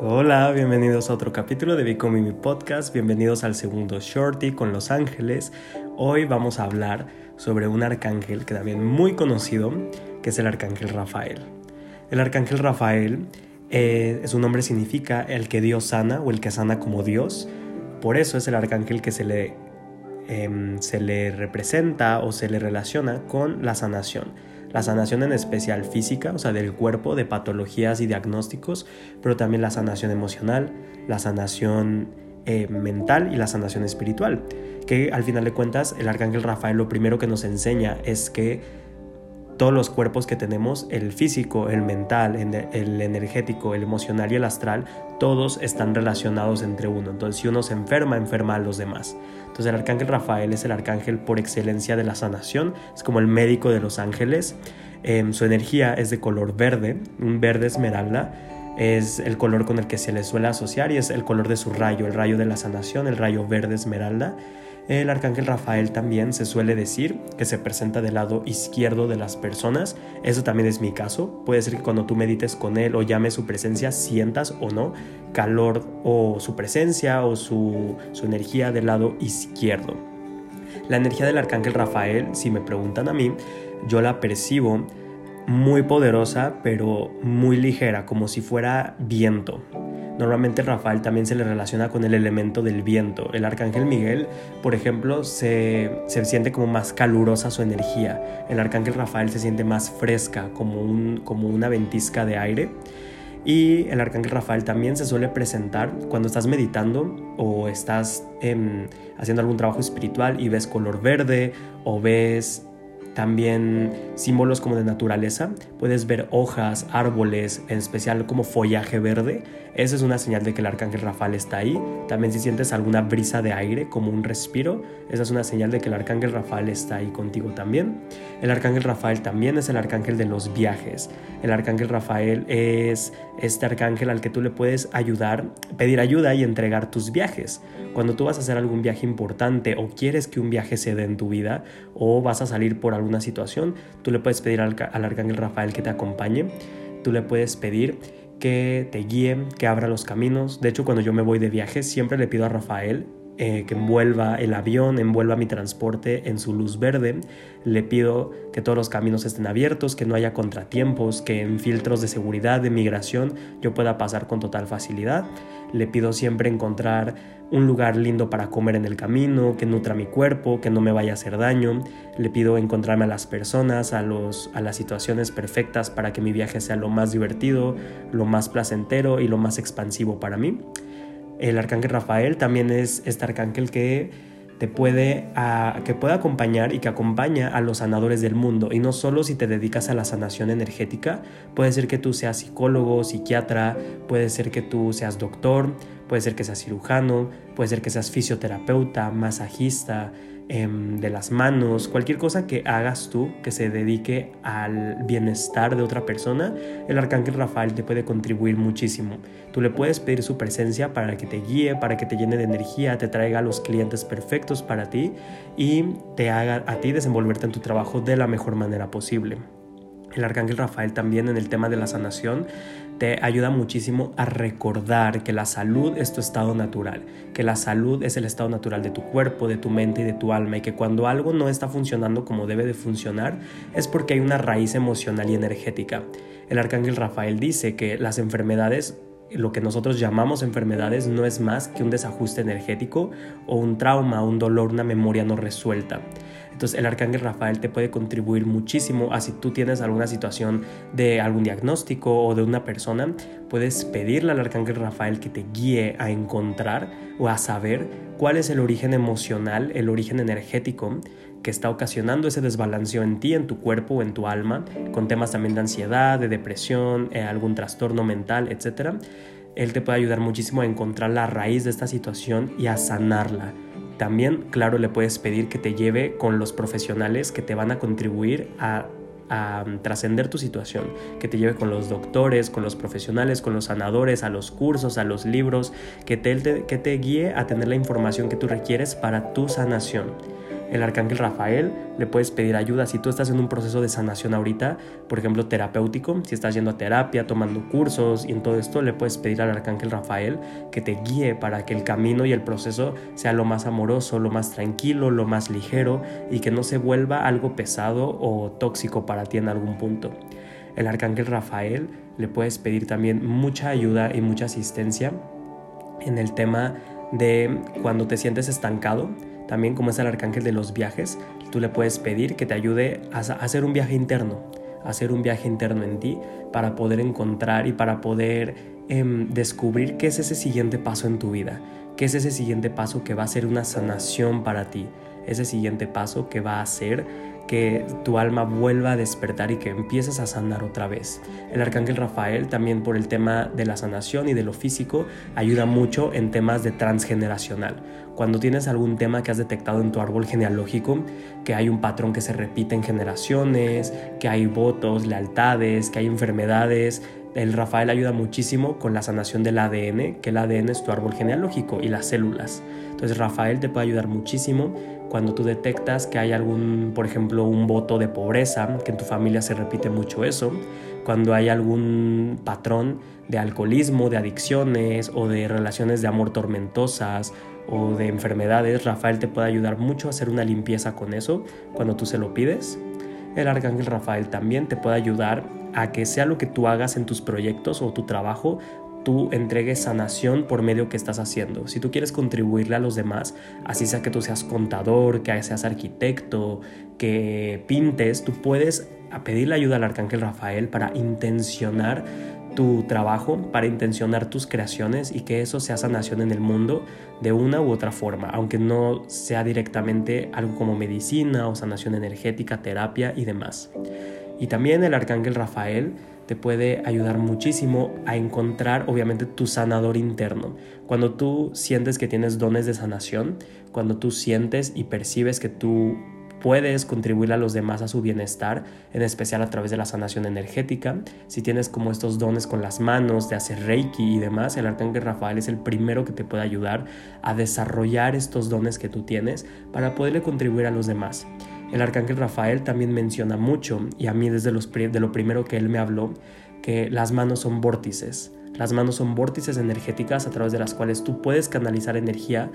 Hola, bienvenidos a otro capítulo de Becoming Mi Podcast, bienvenidos al segundo Shorty con Los Ángeles. Hoy vamos a hablar sobre un arcángel que también muy conocido, que es el arcángel Rafael. El arcángel Rafael, eh, su nombre significa el que Dios sana o el que sana como Dios. Por eso es el arcángel que se le, em, se le representa o se le relaciona con la sanación la sanación en especial física, o sea, del cuerpo, de patologías y diagnósticos, pero también la sanación emocional, la sanación eh, mental y la sanación espiritual. Que al final de cuentas, el arcángel Rafael lo primero que nos enseña es que todos los cuerpos que tenemos, el físico, el mental, el energético, el emocional y el astral, todos están relacionados entre uno. Entonces, si uno se enferma, enferma a los demás. Entonces, el arcángel Rafael es el arcángel por excelencia de la sanación, es como el médico de los ángeles. Em, su energía es de color verde, un verde esmeralda. Es el color con el que se le suele asociar y es el color de su rayo, el rayo de la sanación, el rayo verde esmeralda. El arcángel Rafael también se suele decir que se presenta del lado izquierdo de las personas. Eso también es mi caso. Puede ser que cuando tú medites con él o llames su presencia, sientas o no calor o su presencia o su, su energía del lado izquierdo. La energía del arcángel Rafael, si me preguntan a mí, yo la percibo muy poderosa, pero muy ligera, como si fuera viento. Normalmente Rafael también se le relaciona con el elemento del viento. El arcángel Miguel, por ejemplo, se, siente como más calurosa su energía. El arcángel Rafael se siente más fresca, como, un, como una ventisca de aire. Y el arcángel Rafael también se suele presentar cuando estás meditando o estás em, haciendo algún trabajo espiritual y ves color verde o ves también símbolos como de naturaleza. Puedes ver hojas, árboles, en especial como follaje verde. Esa es una señal de que el arcángel Rafael está ahí. También si sientes alguna brisa de aire, como un respiro, esa es una señal de que el arcángel Rafael está ahí contigo también. El arcángel Rafael también es el arcángel de los viajes. El arcángel Rafael es este arcángel al que tú le puedes ayudar, pedir ayuda y entregar tus viajes. Cuando tú vas a hacer algún viaje importante o quieres que un viaje se dé en tu vida o vas a salir por algún una situación, tú le puedes pedir al, arcángel Rafael que te acompañe, tú le puedes pedir que te guíe, que abra los caminos. De hecho, cuando yo me voy de viaje, siempre le pido a Rafael eh, que envuelva el avión, envuelva mi transporte en su luz verde. Le pido que todos los caminos estén abiertos, que no haya contratiempos, que en filtros de seguridad, de migración, yo pueda pasar con total facilidad. Le pido siempre encontrar un lugar lindo para comer en el camino, que nutra mi cuerpo, que no me vaya a hacer daño. Le pido encontrarme a las personas, a, los, a las situaciones perfectas para que mi viaje sea lo más divertido, lo más placentero y lo más expansivo para mí. El arcángel Rafael también es este arcángel que te puede, que puede acompañar y que acompaña a los sanadores del mundo. Y no solo si te dedicas a la sanación energética, puede ser que tú seas psicólogo, psiquiatra, puede ser que tú seas doctor, puede ser que seas cirujano, puede ser que seas fisioterapeuta, masajista, de las manos, cualquier cosa que hagas tú que se dedique al bienestar de otra persona, el arcángel Rafael te puede contribuir muchísimo. Tú le puedes pedir su presencia para que te guíe, para que te llene de energía, te traiga los clientes perfectos para ti y te haga a ti desenvolverte en tu trabajo de la mejor manera posible. El arcángel Rafael también en el tema de la sanación te ayuda muchísimo a recordar que la salud es tu estado natural, que la salud es el estado natural de tu cuerpo, de tu mente y de tu alma y que cuando algo no está funcionando como debe de funcionar es porque hay una raíz emocional y energética. El arcángel Rafael dice que las enfermedades lo que nosotros llamamos enfermedades no es más que un desajuste energético o un trauma, un dolor, una memoria no resuelta. Entonces el arcángel Rafael te puede contribuir muchísimo a si tú tienes alguna situación de algún diagnóstico o de una persona, puedes pedirle al arcángel Rafael que te guíe a encontrar o a saber cuál es el origen emocional, el origen energético que está ocasionando ese desbalanceo en ti, en tu cuerpo en tu alma, con temas también de ansiedad, de depresión, eh, algún trastorno mental, etc. Él te puede ayudar muchísimo a encontrar la raíz de esta situación y a sanarla también, claro, le puedes pedir que te lleve con los profesionales que te van a contribuir a, um, trascender tu situación, que te lleve con los doctores, con los profesionales, con los sanadores, a los cursos, a los libros, que te, que te guíe a tener la información que tú requieres para tu sanación. El arcángel Rafael le puedes pedir ayuda si tú estás en un proceso de sanación ahorita, por ejemplo terapéutico, si estás yendo a terapia, tomando cursos y en todo esto, le puedes pedir al arcángel Rafael que te guíe para que el camino y el proceso sea lo más amoroso, lo más tranquilo, lo más ligero y que no se vuelva algo pesado o tóxico para ti en algún punto. El arcángel Rafael le puedes pedir también mucha ayuda y mucha asistencia en el tema de cuando te sientes estancado, también como es el arcángel de los viajes, tú le puedes pedir que te ayude a hacer un viaje interno, a hacer un viaje interno en ti para poder encontrar y para poder em, descubrir qué es ese siguiente paso en tu vida, qué es ese siguiente paso que va a ser una sanación para ti, ese siguiente paso que va a ser que tu alma vuelva a despertar y que empieces a sanar otra vez. El arcángel Rafael también por el tema de la sanación y de lo físico ayuda mucho en temas de transgeneracional. Cuando tienes algún tema que has detectado en tu árbol genealógico, que hay un patrón que se repite en generaciones, que hay votos, lealtades, que hay enfermedades, el Rafael ayuda muchísimo con la sanación del ADN, que el ADN es tu árbol genealógico y las células. Entonces Rafael te puede ayudar muchísimo cuando tú detectas que hay algún, por ejemplo, un voto de pobreza, que en tu familia se repite mucho eso, cuando hay algún patrón de alcoholismo, de adicciones o de relaciones de amor tormentosas o de enfermedades, Rafael te puede ayudar mucho a hacer una limpieza con eso cuando tú se lo pides. El arcángel Rafael también te puede ayudar a que sea lo que tú hagas en tus proyectos o tu trabajo, tú entregues sanación por medio que estás haciendo. Si tú quieres contribuirle a los demás, así sea que tú seas contador, que seas arquitecto, que pintes, tú puedes pedirle ayuda al arcángel Rafael para intencionar tu trabajo, para intencionar tus creaciones y que eso sea sanación en el mundo de una u otra forma, aunque no sea directamente algo como medicina o sanación energética, terapia y demás. Y también el arcángel Rafael te puede ayudar muchísimo a encontrar obviamente tu sanador interno. Cuando tú sientes que tienes dones de sanación, cuando tú sientes y percibes que tú puedes contribuir a los demás a su bienestar, en especial a través de la sanación energética. Si tienes como estos dones con las manos, de hacer reiki y demás, el arcángel Rafael es el primero que te puede ayudar a desarrollar estos dones que tú tienes para poderle contribuir a los demás. El arcángel Rafael también menciona mucho, y a mí desde de lo primero que él me habló, que las manos son vórtices. Las manos son vórtices energéticas a través de las cuales tú puedes canalizar energía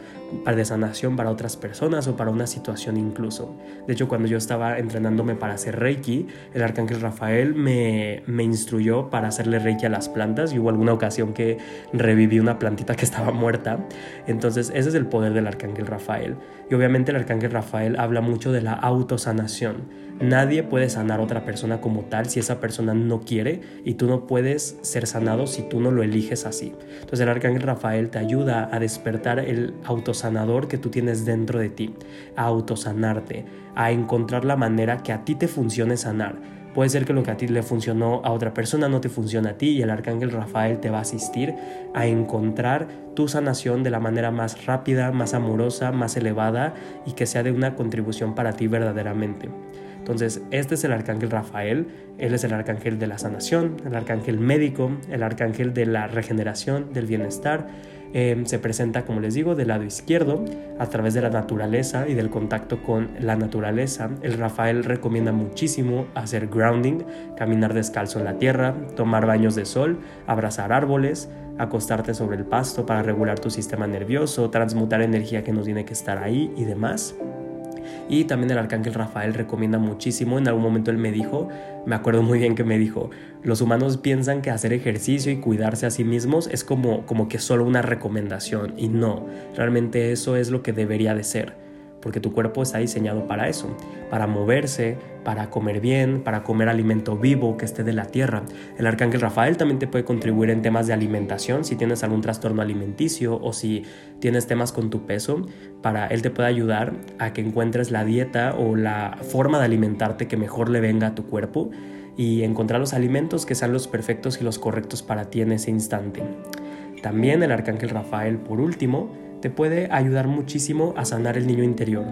de sanación para otras personas o para una situación incluso. De hecho, cuando yo estaba entrenándome para hacer Reiki, el arcángel Rafael me, me instruyó para hacerle Reiki a las plantas y hubo alguna ocasión que reviví una plantita que estaba muerta. Entonces, ese es el poder del arcángel Rafael. Y obviamente el arcángel Rafael habla mucho de la autosanación. Nadie puede sanar a otra persona como tal si esa persona no quiere y tú no puedes ser sanado si tú no lo eliges así. Entonces el arcángel Rafael te ayuda a despertar el autosanador que tú tienes dentro de ti, a autosanarte, a encontrar la manera que a ti te funcione sanar. Puede ser que lo que a ti le funcionó a otra persona no te funciona a ti y el arcángel Rafael te va a asistir a encontrar tu sanación de la manera más rápida, más amorosa, más elevada y que sea de una contribución para ti verdaderamente. Entonces, este es el arcángel Rafael, él es el arcángel de la sanación, el arcángel médico, el arcángel de la regeneración, del bienestar. Em, se presenta, como les digo, del lado izquierdo, a través de la naturaleza y del contacto con la naturaleza. El Rafael recomienda muchísimo hacer grounding, caminar descalzo en la tierra, tomar baños de sol, abrazar árboles, acostarte sobre el pasto para regular tu sistema nervioso, transmutar energía que no tiene que estar ahí y demás. Y también el arcángel Rafael recomienda muchísimo. En algún momento él me dijo, me acuerdo muy bien que me dijo, los humanos piensan que hacer ejercicio y cuidarse a sí mismos es como, como que solo una recomendación. Y no, realmente eso es lo que debería de ser porque tu cuerpo está diseñado para eso, para moverse, para comer bien, para comer alimento vivo que esté de la tierra. El arcángel Rafael también te puede contribuir en temas de alimentación, si tienes algún trastorno alimenticio o si tienes temas con tu peso, para él te puede ayudar a que encuentres la dieta o la forma de alimentarte que mejor le venga a tu cuerpo y encontrar los alimentos que sean los perfectos y los correctos para ti en ese instante. También el arcángel Rafael, por último, te puede ayudar muchísimo a sanar el niño interior.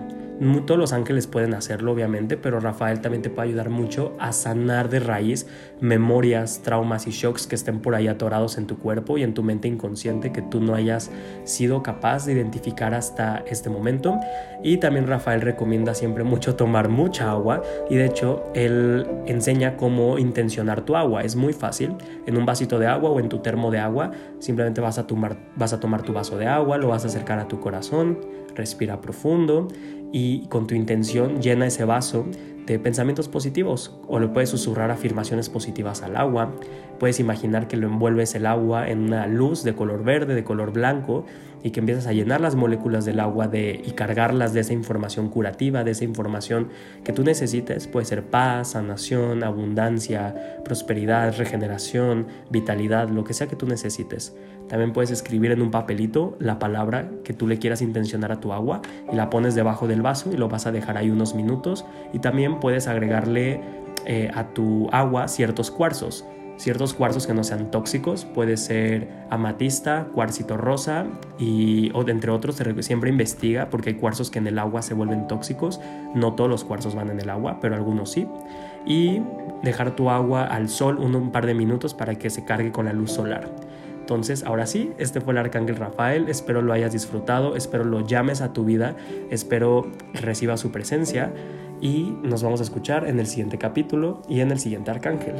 Todos los ángeles pueden hacerlo, obviamente, pero Rafael también te puede ayudar mucho a sanar de raíz memorias, traumas y shocks que estén por ahí atorados en tu cuerpo y en tu mente inconsciente que tú no hayas sido capaz de identificar hasta este momento. Y también Rafael recomienda siempre mucho tomar mucha agua y de hecho él enseña cómo intencionar tu agua. Es muy fácil. En un vasito de agua o en tu termo de agua, simplemente vas a tomar, vas a tomar tu vaso de agua, lo vas a acercar a tu corazón, respira profundo y con tu intención llena ese vaso de pensamientos positivos o le puedes susurrar afirmaciones positivas al agua. Puedes imaginar que lo envuelves el agua en una luz de color verde, de color blanco y que empiezas a llenar las moléculas del agua de, y cargarlas de esa información curativa, de esa información que tú necesites. Puede ser paz, sanación, abundancia, prosperidad, regeneración, vitalidad, lo que sea que tú necesites. También puedes escribir en un papelito la palabra que tú le quieras intencionar a tu agua y la pones debajo del vaso y lo vas a dejar ahí unos minutos. Y también puedes agregarle eh, a tu agua ciertos cuarzos ciertos cuarzos que no sean tóxicos, puede ser amatista, cuarcito rosa y entre otros siempre investiga porque hay cuarzos que en el agua se vuelven tóxicos, no todos los cuarzos van en el agua, pero algunos sí. Y dejar tu agua al sol un par de minutos para que se cargue con la luz solar. Entonces, ahora sí, este fue el Arcángel Rafael, espero lo hayas disfrutado, espero lo llames a tu vida, espero reciba su presencia y nos vamos a escuchar en el siguiente capítulo y en el siguiente Arcángel.